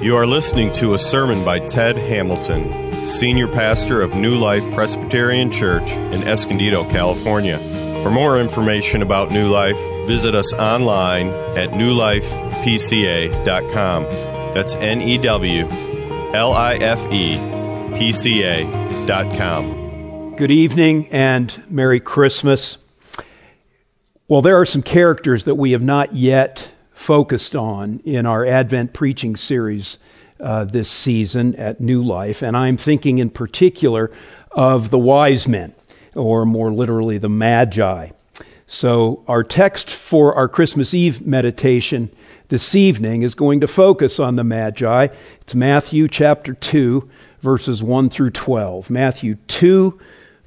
You are listening to a sermon by Ted Hamilton, Senior Pastor of New Life Presbyterian Church in Escondido, California. For more information about New Life, visit us online at newlifepca.com. That's N E W L I F E P C A dot com. Good evening and Merry Christmas. Well, there are some characters that we have not yet focused on in our Advent preaching series uh, this season at New Life, and I'm thinking in particular of the wise men, or more literally, the magi. So, our text for our Christmas Eve meditation this evening is going to focus on the magi. It's Matthew chapter 2, verses 1 through 12. Matthew 2,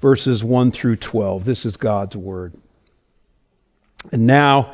verses 1 through 12. This is God's word. And now,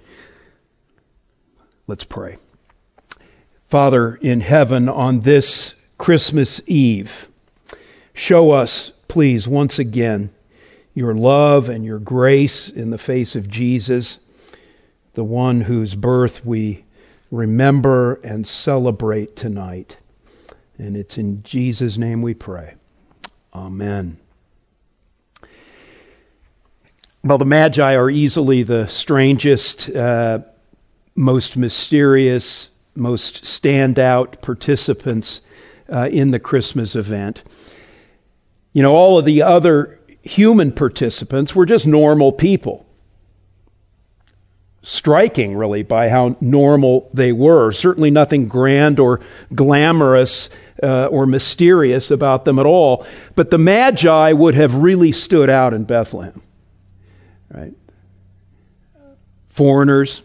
Let's pray. Father in heaven, on this Christmas Eve, show us, please, once again, your love and your grace in the face of Jesus, the one whose birth we remember and celebrate tonight. And it's in Jesus' name we pray. Amen. Well, the Magi are easily the strangest uh, most mysterious, most standout participants uh, in the Christmas event. You know, all of the other human participants were just normal people. Striking, really, by how normal they were. Certainly nothing grand or glamorous uh, or mysterious about them at all. But the Magi would have really stood out in Bethlehem. Right? Foreigners,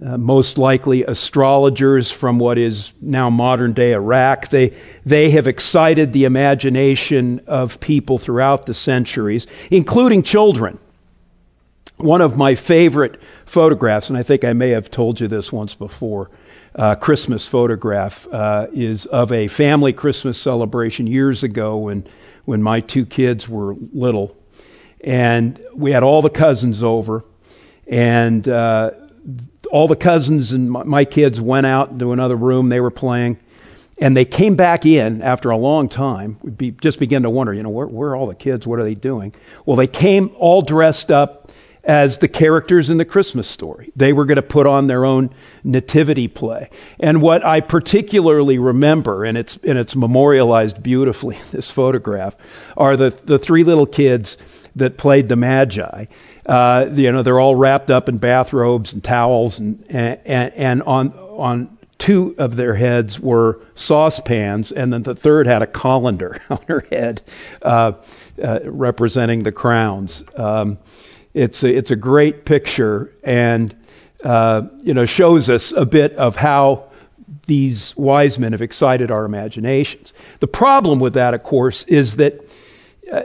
uh, most likely astrologers from what is now modern day Iraq. They, they have excited the imagination of people throughout the centuries, including children. One of my favorite photographs, and I think I may have told you this once before, uh, Christmas photograph uh, is of a family Christmas celebration years ago when, when my two kids were little. And we had all the cousins over, and uh, all the cousins and my kids went out to another room. They were playing. And they came back in after a long time. We be, just began to wonder, you know, where, where are all the kids? What are they doing? Well, they came all dressed up as the characters in the Christmas story. They were going to put on their own nativity play. And what I particularly remember, and it's, and it's memorialized beautifully in this photograph, are the, the three little kids that played the Magi. Uh, you know, they're all wrapped up in bathrobes and towels, and, and, and on, on two of their heads were saucepans, and then the third had a colander on her head uh, uh, representing the crowns. Um, it's, a, it's a great picture and, uh, you know, shows us a bit of how these wise men have excited our imaginations. The problem with that, of course, is that, uh,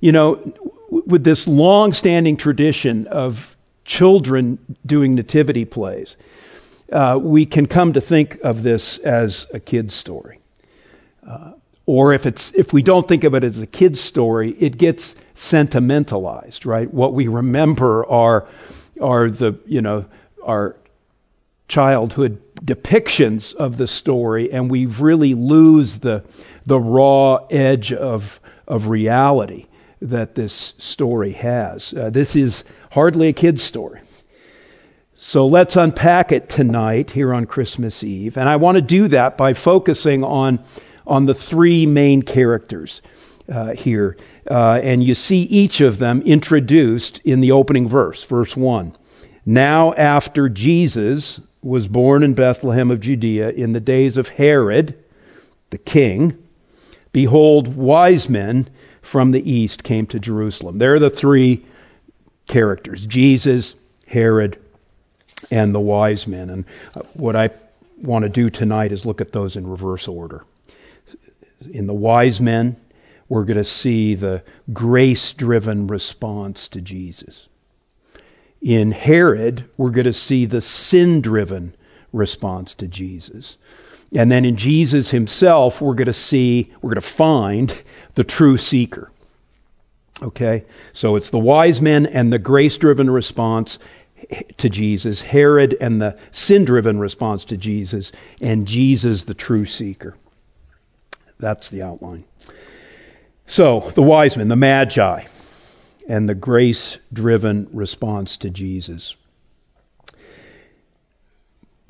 you know, with this long standing tradition of children doing nativity plays, uh, we can come to think of this as a kid's story. Uh, or if, it's, if we don't think of it as a kid's story, it gets sentimentalized, right? What we remember are, are the, you know, our childhood depictions of the story, and we really lose the, the raw edge of, of reality that this story has. Uh, this is hardly a kid's story. So let's unpack it tonight here on Christmas Eve. And I want to do that by focusing on, on the three main characters uh, here. Uh, and you see each of them introduced in the opening verse, verse 1. Now, after Jesus was born in Bethlehem of Judea in the days of Herod, the king, behold, wise men from the east came to Jerusalem. There are the three characters Jesus, Herod, and the wise men. And uh, what I want to do tonight is look at those in reverse order. In the wise men, we're going to see the grace driven response to Jesus. In Herod, we're going to see the sin driven response to Jesus. And then in Jesus himself, we're going to see, we're going to find the true seeker. Okay? So it's the wise men and the grace driven response to Jesus, Herod and the sin driven response to Jesus, and Jesus, the true seeker. That's the outline. So, the wise men, the magi, and the grace driven response to Jesus.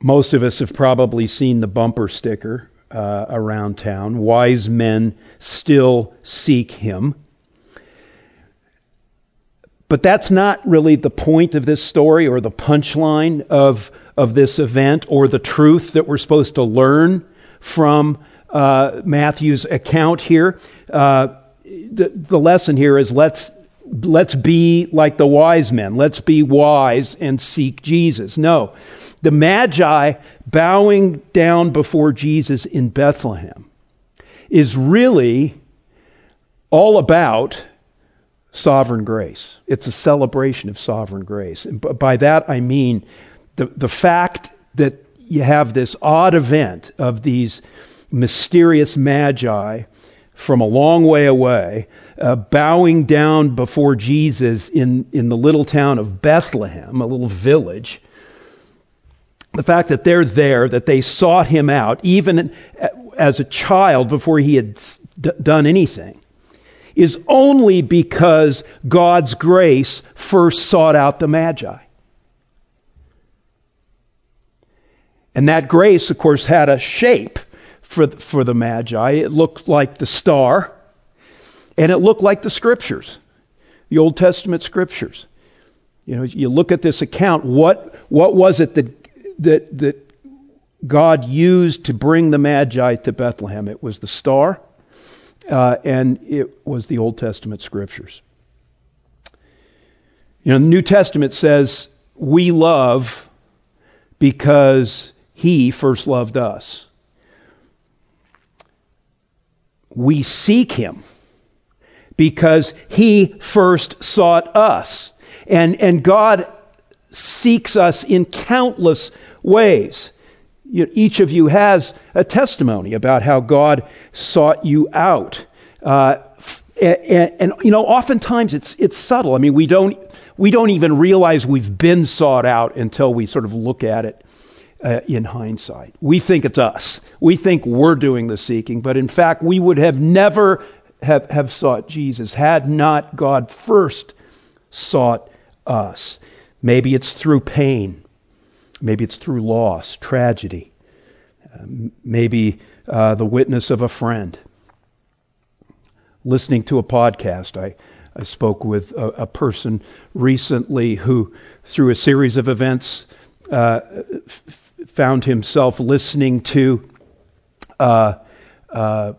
Most of us have probably seen the bumper sticker uh, around town Wise men still seek him. But that's not really the point of this story or the punchline of, of this event or the truth that we're supposed to learn from uh, Matthew's account here. Uh, the, the lesson here is let's, let's be like the wise men. Let's be wise and seek Jesus. No. The Magi bowing down before Jesus in Bethlehem is really all about sovereign grace. It's a celebration of sovereign grace. And by that I mean the, the fact that you have this odd event of these mysterious magi from a long way away uh, bowing down before Jesus in, in the little town of Bethlehem, a little village. The fact that they're there, that they sought him out, even as a child before he had d- done anything is only because God's grace first sought out the Magi. And that grace, of course, had a shape for, for the Magi. It looked like the star, and it looked like the scriptures, the Old Testament scriptures. You know, you look at this account, what, what was it that, that, that God used to bring the Magi to Bethlehem? It was the star uh, and it was the Old Testament scriptures. You know, the New Testament says we love because He first loved us. We seek Him because He first sought us. And, and God seeks us in countless ways you, each of you has a testimony about how God sought you out. Uh, and, and, you know, oftentimes it's, it's subtle. I mean, we don't, we don't even realize we've been sought out until we sort of look at it uh, in hindsight. We think it's us. We think we're doing the seeking, but in fact, we would have never have, have sought Jesus had not God first sought us. Maybe it's through pain. Maybe it's through loss, tragedy, uh, maybe uh, the witness of a friend. Listening to a podcast, I, I spoke with a, a person recently who, through a series of events, uh, f- found himself listening to uh, uh,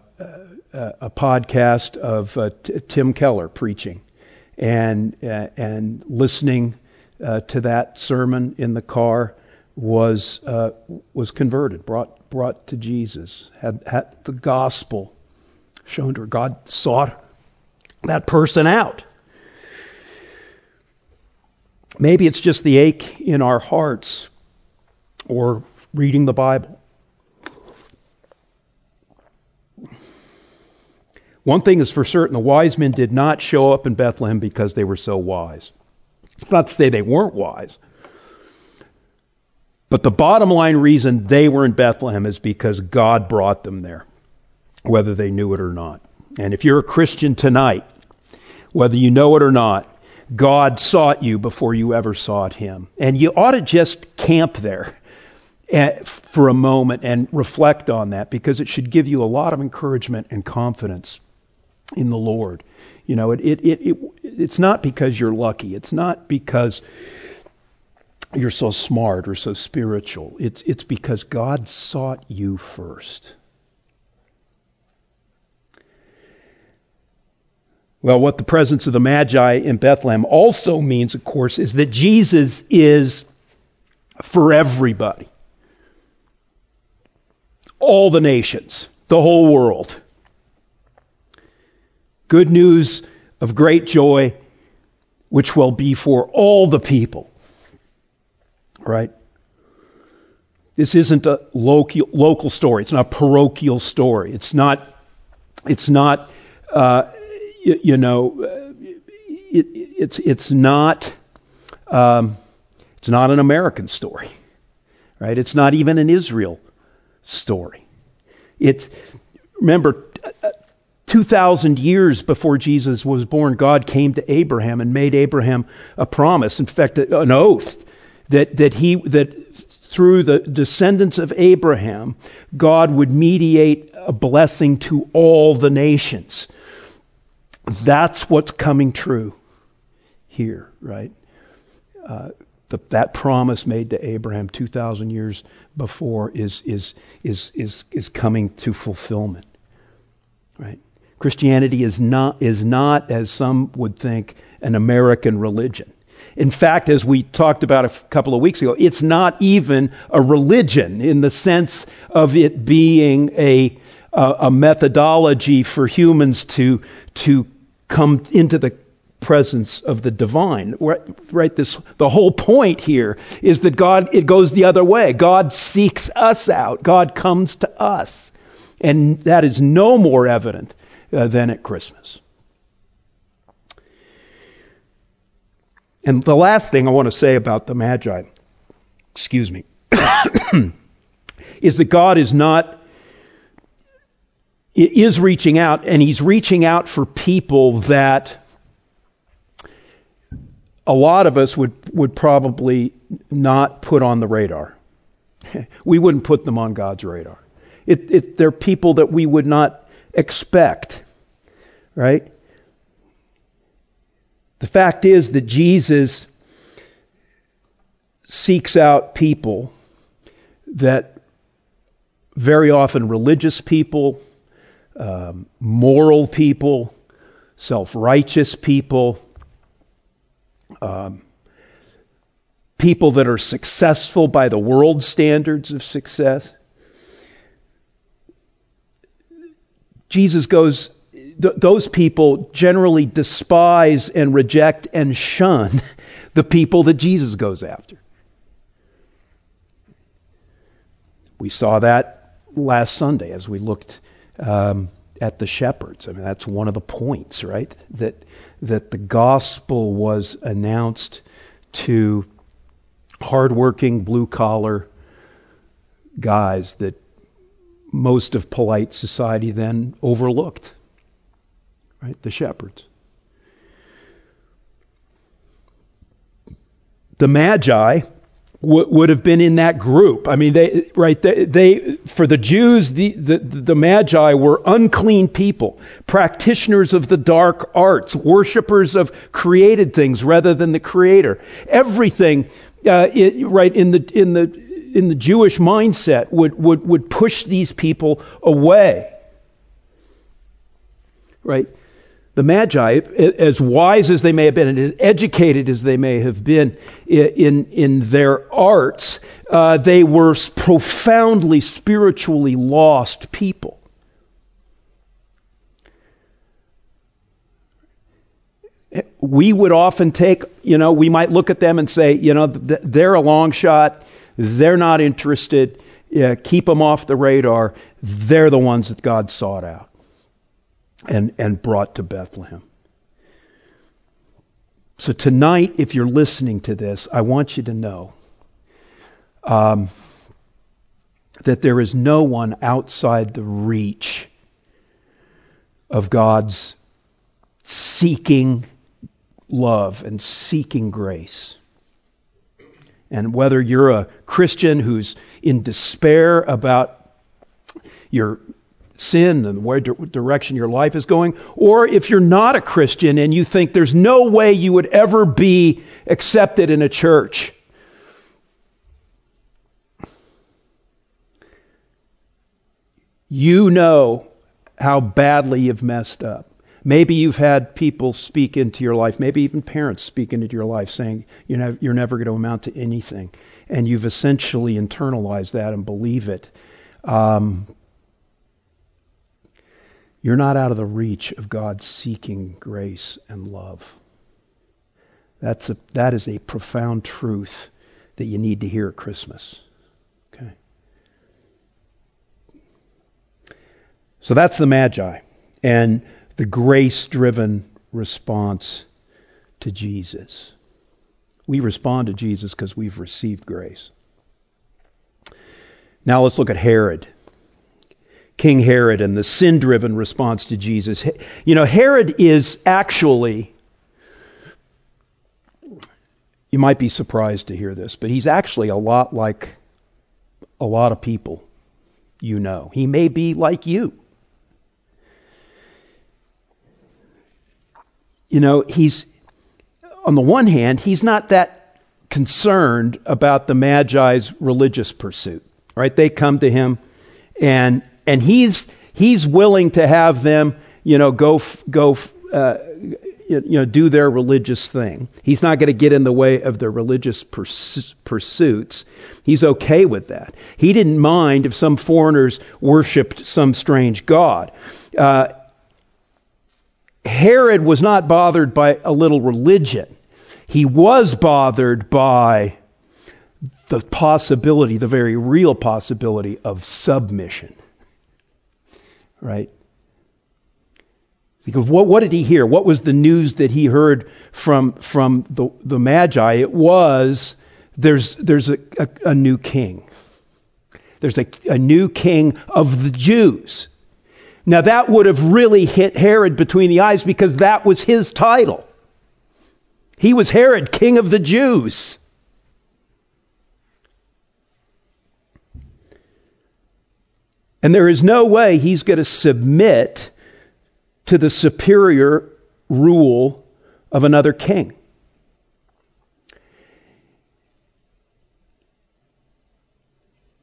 a podcast of uh, T- Tim Keller preaching and, and listening to that sermon in the car was, uh, was converted, brought, brought to Jesus, had, had the gospel shown to her. God sought that person out. Maybe it's just the ache in our hearts or reading the Bible. One thing is for certain the wise men did not show up in Bethlehem because they were so wise. It's not to say they weren't wise. But the bottom line reason they were in Bethlehem is because God brought them there, whether they knew it or not. And if you're a Christian tonight, whether you know it or not, God sought you before you ever sought Him. And you ought to just camp there eh, for a moment and reflect on that because it should give you a lot of encouragement and confidence in the Lord. You know, it, it, it, it, it's not because you're lucky. It's not because you're so smart or so spiritual. It's, it's because God sought you first. Well, what the presence of the Magi in Bethlehem also means, of course, is that Jesus is for everybody. All the nations, the whole world good news of great joy, which will be for all the people. Right? This isn't a local, local story. It's not a parochial story. It's not, it's not, uh, you, you, know, it, it's, it's not, um, it's not an American story, right? It's not even an Israel story. It's, remember, 2,000 years before Jesus was born, God came to Abraham and made Abraham a promise, in fact, an oath, that, that, he, that through the descendants of Abraham, God would mediate a blessing to all the nations. That's what's coming true here, right? Uh, the, that promise made to Abraham 2,000 years before is, is, is, is, is coming to fulfillment, right? Christianity is not, is not, as some would think, an American religion. In fact, as we talked about a couple of weeks ago, it's not even a religion in the sense of it being a, a, a methodology for humans to, to come into the presence of the divine. Right, right, this the whole point here is that God it goes the other way. God seeks us out. God comes to us. And that is no more evident uh, than at Christmas. And the last thing I want to say about the Magi, excuse me, is that God is not, is reaching out, and He's reaching out for people that a lot of us would, would probably not put on the radar. we wouldn't put them on God's radar. It, it, they're people that we would not expect right? The fact is that Jesus seeks out people that very often religious people, um, moral people, self righteous people, um, people that are successful by the world standards of success. Jesus goes th- those people generally despise and reject and shun the people that Jesus goes after. We saw that last Sunday as we looked um, at the shepherds. I mean, that's one of the points, right? That, that the gospel was announced to hardworking, blue collar guys that most of polite society then overlooked right? The shepherds. The Magi w- would have been in that group. I mean, they, right? They, they for the Jews, the, the, the Magi were unclean people, practitioners of the dark arts, worshippers of created things rather than the Creator. Everything, uh, it, right, in the, in the, in the Jewish mindset would, would, would push these people away. Right? The Magi, as wise as they may have been and as educated as they may have been in, in their arts, uh, they were profoundly spiritually lost people. We would often take, you know, we might look at them and say, you know, they're a long shot, they're not interested, yeah, keep them off the radar. They're the ones that God sought out and, and brought to Bethlehem. So, tonight, if you're listening to this, I want you to know um, that there is no one outside the reach of God's seeking love and seeking grace. And whether you're a Christian who's in despair about your sin and where direction your life is going, or if you're not a Christian and you think there's no way you would ever be accepted in a church. You know how badly you've messed up. Maybe you've had people speak into your life, maybe even parents speak into your life saying you're never, you're never going to amount to anything. And you've essentially internalized that and believe it. Um, you're not out of the reach of God's seeking grace and love. That's a, that is a profound truth that you need to hear at Christmas. Okay? So that's the Magi. And the grace driven response to Jesus. We respond to Jesus because we've received grace. Now let's look at Herod. King Herod and the sin driven response to Jesus. You know, Herod is actually, you might be surprised to hear this, but he's actually a lot like a lot of people you know. He may be like you. you know, he's, on the one hand, he's not that concerned about the Magi's religious pursuit, right? They come to him and, and he's, he's willing to have them, you know, go, go, uh, you know, do their religious thing. He's not going to get in the way of their religious purs- pursuits. He's okay with that. He didn't mind if some foreigners worshipped some strange god. Uh, Herod was not bothered by a little religion. He was bothered by the possibility, the very real possibility of submission. Right? Because what, what did he hear? What was the news that he heard from, from the, the Magi? It was there's, there's a, a, a new king. There's a, a new king of the Jews. Now, that would have really hit Herod between the eyes because that was his title. He was Herod, king of the Jews. And there is no way he's going to submit to the superior rule of another king.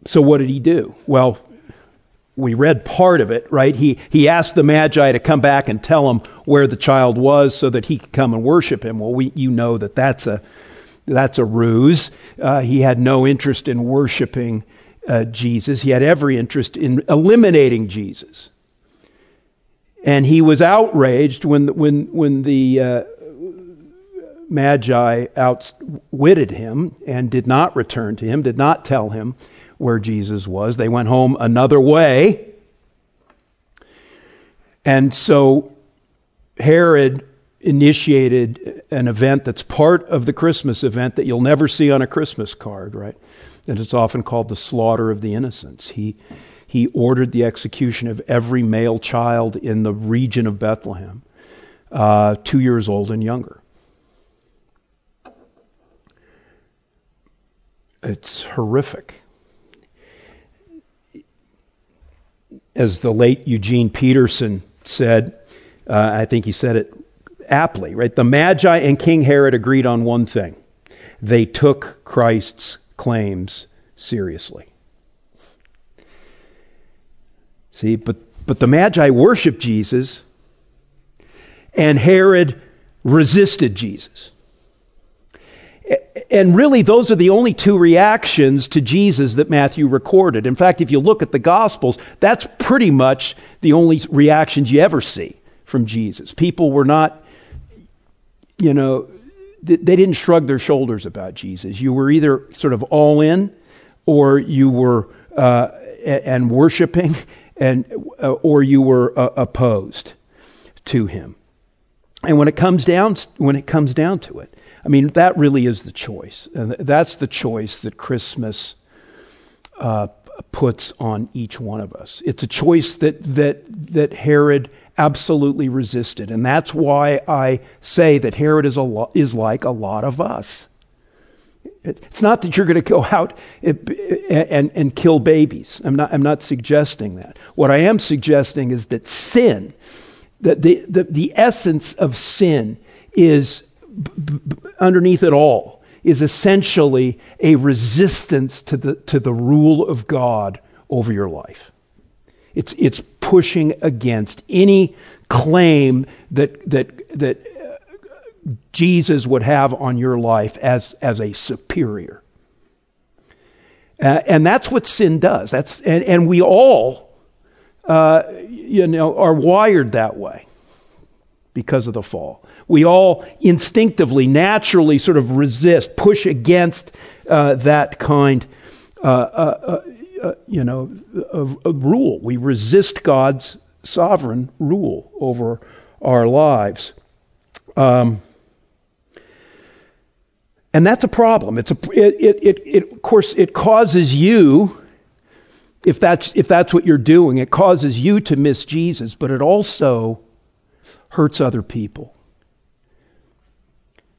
So, what did he do? Well, we read part of it, right? He, he asked the Magi to come back and tell him where the child was so that he could come and worship him. Well, we, you know that that's a, that's a ruse. Uh, he had no interest in worshiping uh, Jesus, he had every interest in eliminating Jesus. And he was outraged when, when, when the uh, Magi outwitted him and did not return to him, did not tell him where Jesus was. They went home another way. And so Herod initiated an event that's part of the Christmas event that you'll never see on a Christmas card, right? And it's often called the slaughter of the innocents. He, he ordered the execution of every male child in the region of Bethlehem, uh, two years old and younger. It's horrific. as the late Eugene Peterson said, uh, I think he said it aptly, right? The Magi and King Herod agreed on one thing they took Christ's claims seriously. See, but, but the Magi worshiped Jesus, and Herod resisted Jesus. And really, those are the only two reactions to Jesus that Matthew recorded. In fact, if you look at the Gospels, that's pretty much the only reactions you ever see from Jesus. People were not, you know, they didn't shrug their shoulders about Jesus. You were either sort of all in or you were uh, and worshiping and uh, or you were uh, opposed to him. And when it comes down when it comes down to it, I mean that really is the choice, and that's the choice that Christmas uh, puts on each one of us. It's a choice that that that Herod absolutely resisted, and that's why I say that Herod is a lo- is like a lot of us. It's not that you're going to go out eh, and, eh, and, and kill babies. I'm not, I'm not suggesting that. What I am suggesting is that sin, that the, the, the essence of sin is b- b- underneath it all, is essentially a resistance to the, to the rule of God over your life. It's, it's pushing against any claim that, that, that Jesus would have on your life as, as a superior. Uh, and that's what sin does. That's, and, and we all, uh, you know, are wired that way because of the fall. We all instinctively, naturally sort of resist, push against uh, that kind, uh, uh, you know, of rule. We resist God's sovereign rule over our lives. Um, and that's a problem. It's a, it, it, it, it, of course, it causes you, if that's, if that's what you're doing, it causes you to miss Jesus, but it also hurts other people.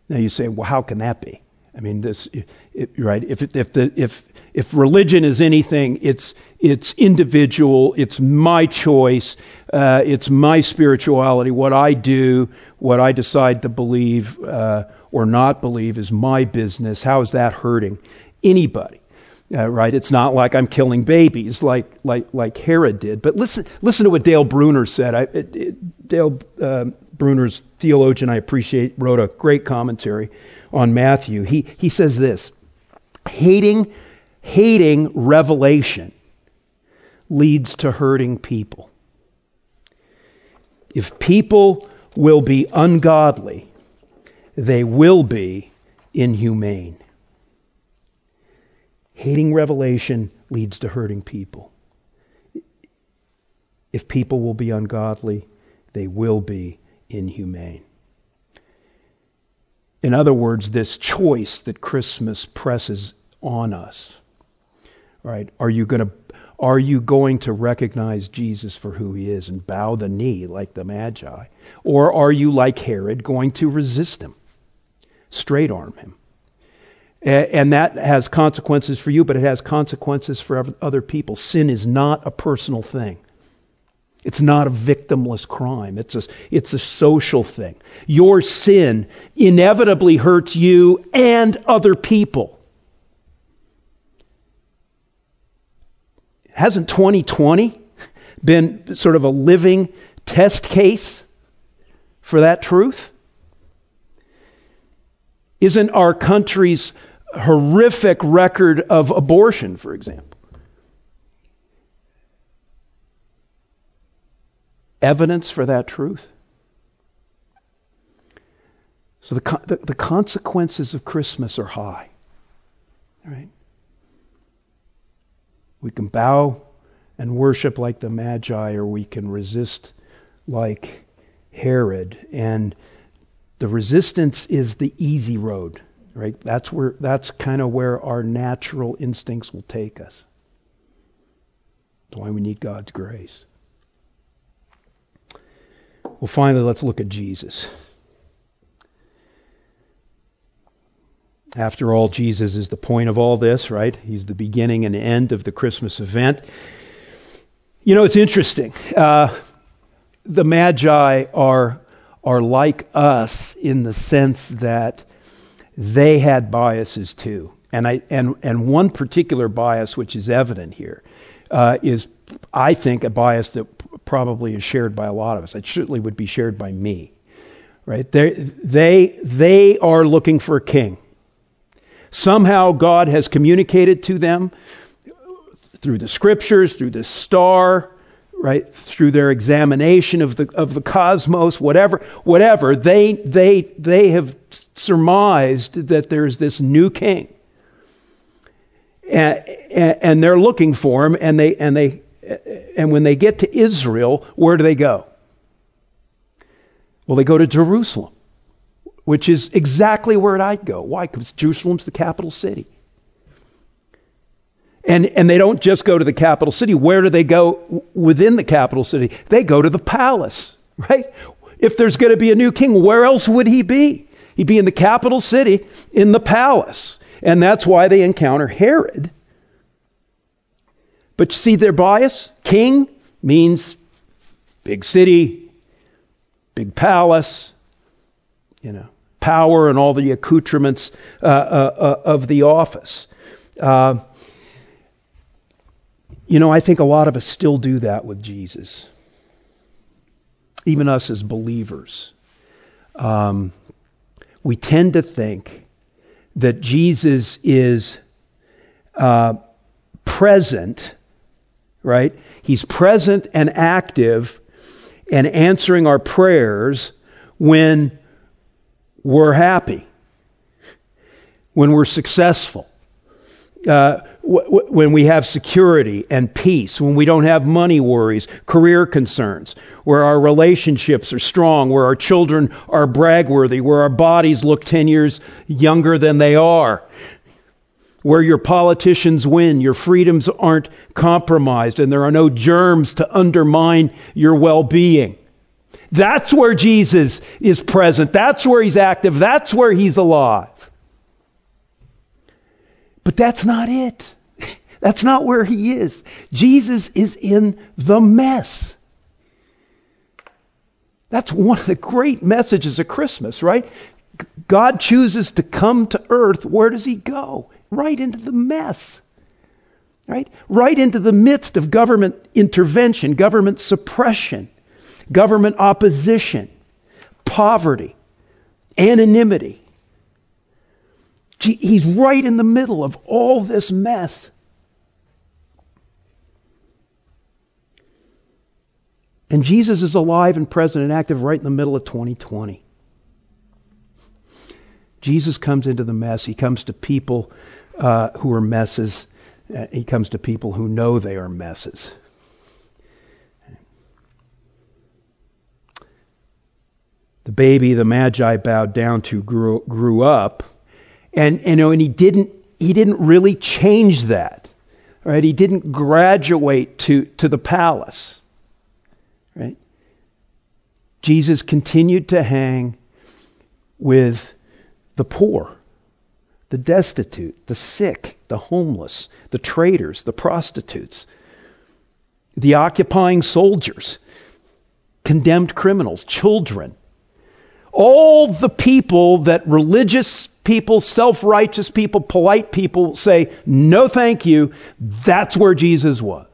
Now you say, well, how can that be? I mean, this, it, right? If, if, the, if, if religion is anything, it's, it's individual, it's my choice, uh, it's my spirituality, what I do, what I decide to believe. Uh, or not believe is my business. How is that hurting anybody? Uh, right? It's not like I'm killing babies like, like, like Herod did. But listen, listen to what Dale Bruner said. I, it, it, Dale uh, Bruner's theologian, I appreciate, wrote a great commentary on Matthew. He, he says this hating, hating revelation leads to hurting people. If people will be ungodly, they will be inhumane. Hating revelation leads to hurting people. If people will be ungodly, they will be inhumane. In other words, this choice that Christmas presses on us, right? Are you going to are you going to recognize Jesus for who he is and bow the knee like the Magi? Or are you, like Herod, going to resist him? straight arm him. And that has consequences for you, but it has consequences for other people. Sin is not a personal thing. It's not a victimless crime. It's a, it's a social thing. Your sin inevitably hurts you and other people. Hasn't 2020 been sort of a living test case for that truth? Isn't our country's horrific record of abortion, for example? Evidence for that truth? So the, the, the consequences of Christmas are high. Right? We can bow and worship like the Magi, or we can resist like Herod. And the resistance is the easy road, right? That's where that's kind of where our natural instincts will take us. That's why we need God's grace. Well, finally, let's look at Jesus. After all, Jesus is the point of all this, right? He's the beginning and end of the Christmas event. You know, it's interesting. Uh, the Magi are are like us in the sense that they had biases too. And, I, and, and one particular bias, which is evident here, uh, is, I think, a bias that probably is shared by a lot of us. It certainly would be shared by me. right? They, they, they are looking for a king. Somehow God has communicated to them through the scriptures, through the star, right? Through their examination of the, of the cosmos, whatever, whatever. They, they, they have surmised that there's this new king. And, and, they're looking for him, and, they, and, they, and when they get to Israel, where do they go? Well, they go to Jerusalem, which is exactly where I'd go. Why? Because Jerusalem's the capital city. And, and they don't just go to the capital city. Where do they go within the capital city? They go to the palace, right? If there's going to be a new king, where else would he be? He'd be in the capital city, in the palace. And that's why they encounter Herod. But you see their bias? King means big city, big palace, you know, power and all the accoutrements uh, uh, uh, of the office. Uh, you know, I think a lot of us still do that with Jesus, even us as believers. Um, we tend to think that Jesus is uh, present, right? He's present and active and answering our prayers when we're happy, when we're successful. Uh, when we have security and peace, when we don't have money worries, career concerns, where our relationships are strong, where our children are bragworthy, where our bodies look 10 years younger than they are, where your politicians win, your freedoms aren't compromised, and there are no germs to undermine your well being. That's where Jesus is present. That's where he's active. That's where he's alive. But that's not it. That's not where he is. Jesus is in the mess. That's one of the great messages of Christmas, right? God chooses to come to earth. Where does he go? Right into the mess. Right? Right into the midst of government intervention, government suppression, government opposition, poverty, anonymity, He's right in the middle of all this mess. And Jesus is alive and present and active right in the middle of 2020. Jesus comes into the mess. He comes to people uh, who are messes. Uh, he comes to people who know they are messes. The baby the Magi bowed down to grew, grew up and, you know, and he didn't, he didn't really change that. Right? He didn't graduate to, to the palace. Right? Jesus continued to hang with the poor, the destitute, the sick, the homeless, the traders, the prostitutes, the occupying soldiers, condemned criminals, children, all the people that religious people, self righteous people, polite people say, no, thank you. That's where Jesus was.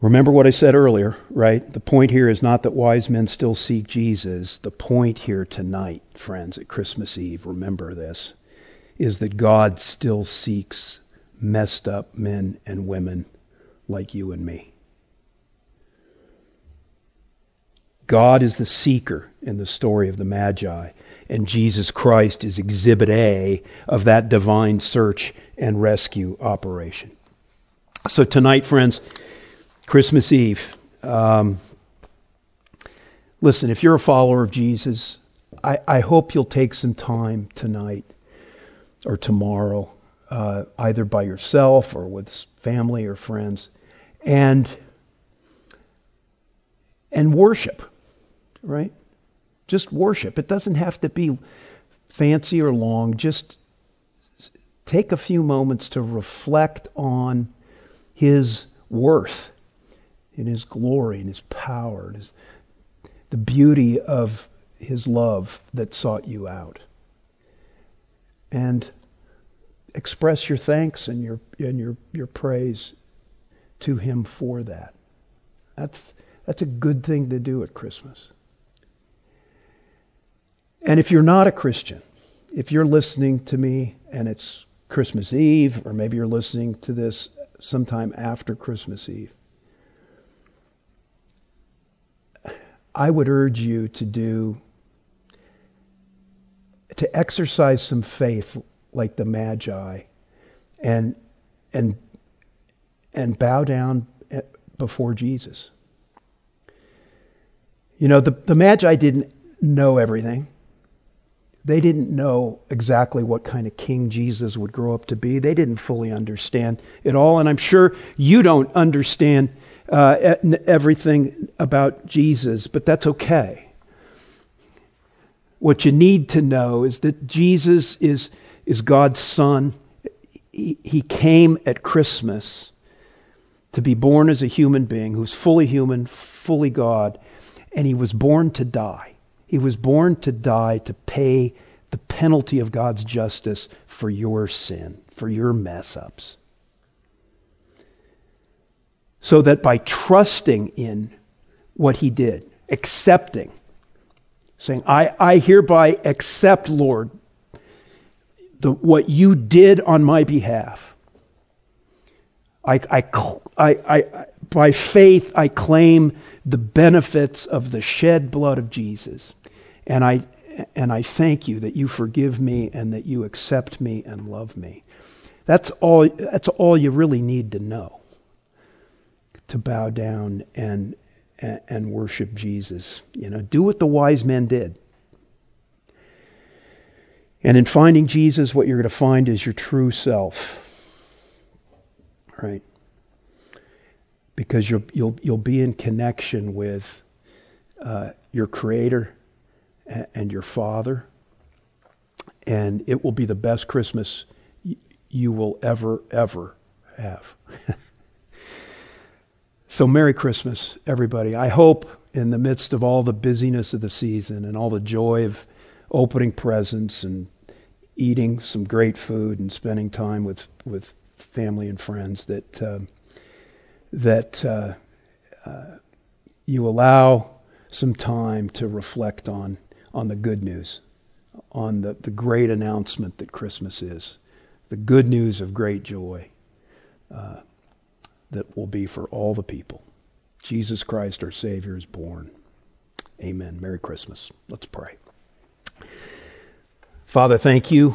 Remember what I said earlier, right? The point here is not that wise men still seek Jesus. The point here tonight, friends, at Christmas Eve, remember this, is that God still seeks messed up men and women like you and me. God is the seeker in the story of the Magi, and Jesus Christ is exhibit A of that divine search and rescue operation. So, tonight, friends, Christmas Eve, um, listen, if you're a follower of Jesus, I, I, hope you'll take some time tonight or tomorrow, uh, either by yourself or with family or friends, and and worship right? Just worship. It doesn't have to be fancy or long. Just take a few moments to reflect on His worth, in His glory, in His power, in his, the beauty of His love that sought you out. And express your thanks and your, and your, your praise to Him for that. That's, that's a good thing to do at Christmas. And if you're not a Christian, if you're listening to me and it's Christmas Eve, or maybe you're listening to this sometime after Christmas Eve, I would urge you to do, to exercise some faith like the Magi and, and, and bow down eh, before Jesus. You know, the, the Magi didn't know everything. They didn't know exactly what kind of king Jesus would grow up to be. They didn't fully understand it all. And I'm sure you don't understand uh, everything about Jesus, but that's okay. What you need to know is that Jesus is, is God's Son. He, he came at Christmas to be born as a human being who's fully human, fully God, and he was born to die. He was born to die to pay the penalty of God's justice for your sin, for your mess ups. So that by trusting in what he did, accepting, saying, I, I hereby accept, Lord, the, what you did on my behalf. I, I, I, I, by faith, I claim the benefits of the shed blood of Jesus. And I, and I thank you that you forgive me and that you accept me and love me. That's all, that's all you really need to know to bow down and, and, worship Jesus. You know, do what the wise men did. And in finding Jesus, what you're going to find is your true self. Right? Because you'll, you'll, you'll be in connection with uh, your Creator and your Father. And it will be the best Christmas you will ever, ever have. so, Merry Christmas, everybody. I hope in the midst of all the busyness of the season and all the joy of opening presents and eating some great food and spending time with, with family and friends that, um, that uh, uh, you allow some time to reflect on on the good news, on the, the great announcement that Christmas is, the good news of great joy uh, that will be for all the people. Jesus Christ, our Savior, is born. Amen. Merry Christmas. Let's pray. Father, thank you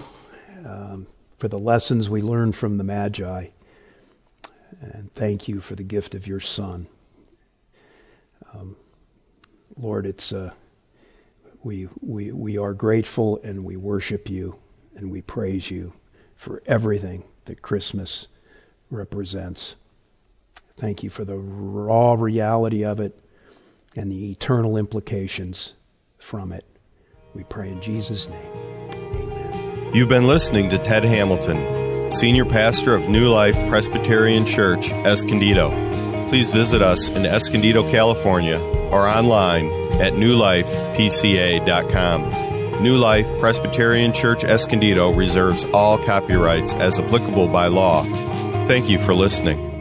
um, for the lessons we learned from the Magi. And thank you for the gift of your Son. Um, Lord, it's. Uh, we, we, we are grateful and we worship you and we praise you for everything that Christmas represents. Thank you for the raw reality of it and the eternal implications from it. We pray in Jesus' name. Amen. You've been listening to Ted Hamilton, Senior Pastor of New Life Presbyterian Church, Escondido. Please visit us in Escondido, California or online at newlifepca.com. New Life Presbyterian Church Escondido reserves all copyrights as applicable by law. Thank you for listening.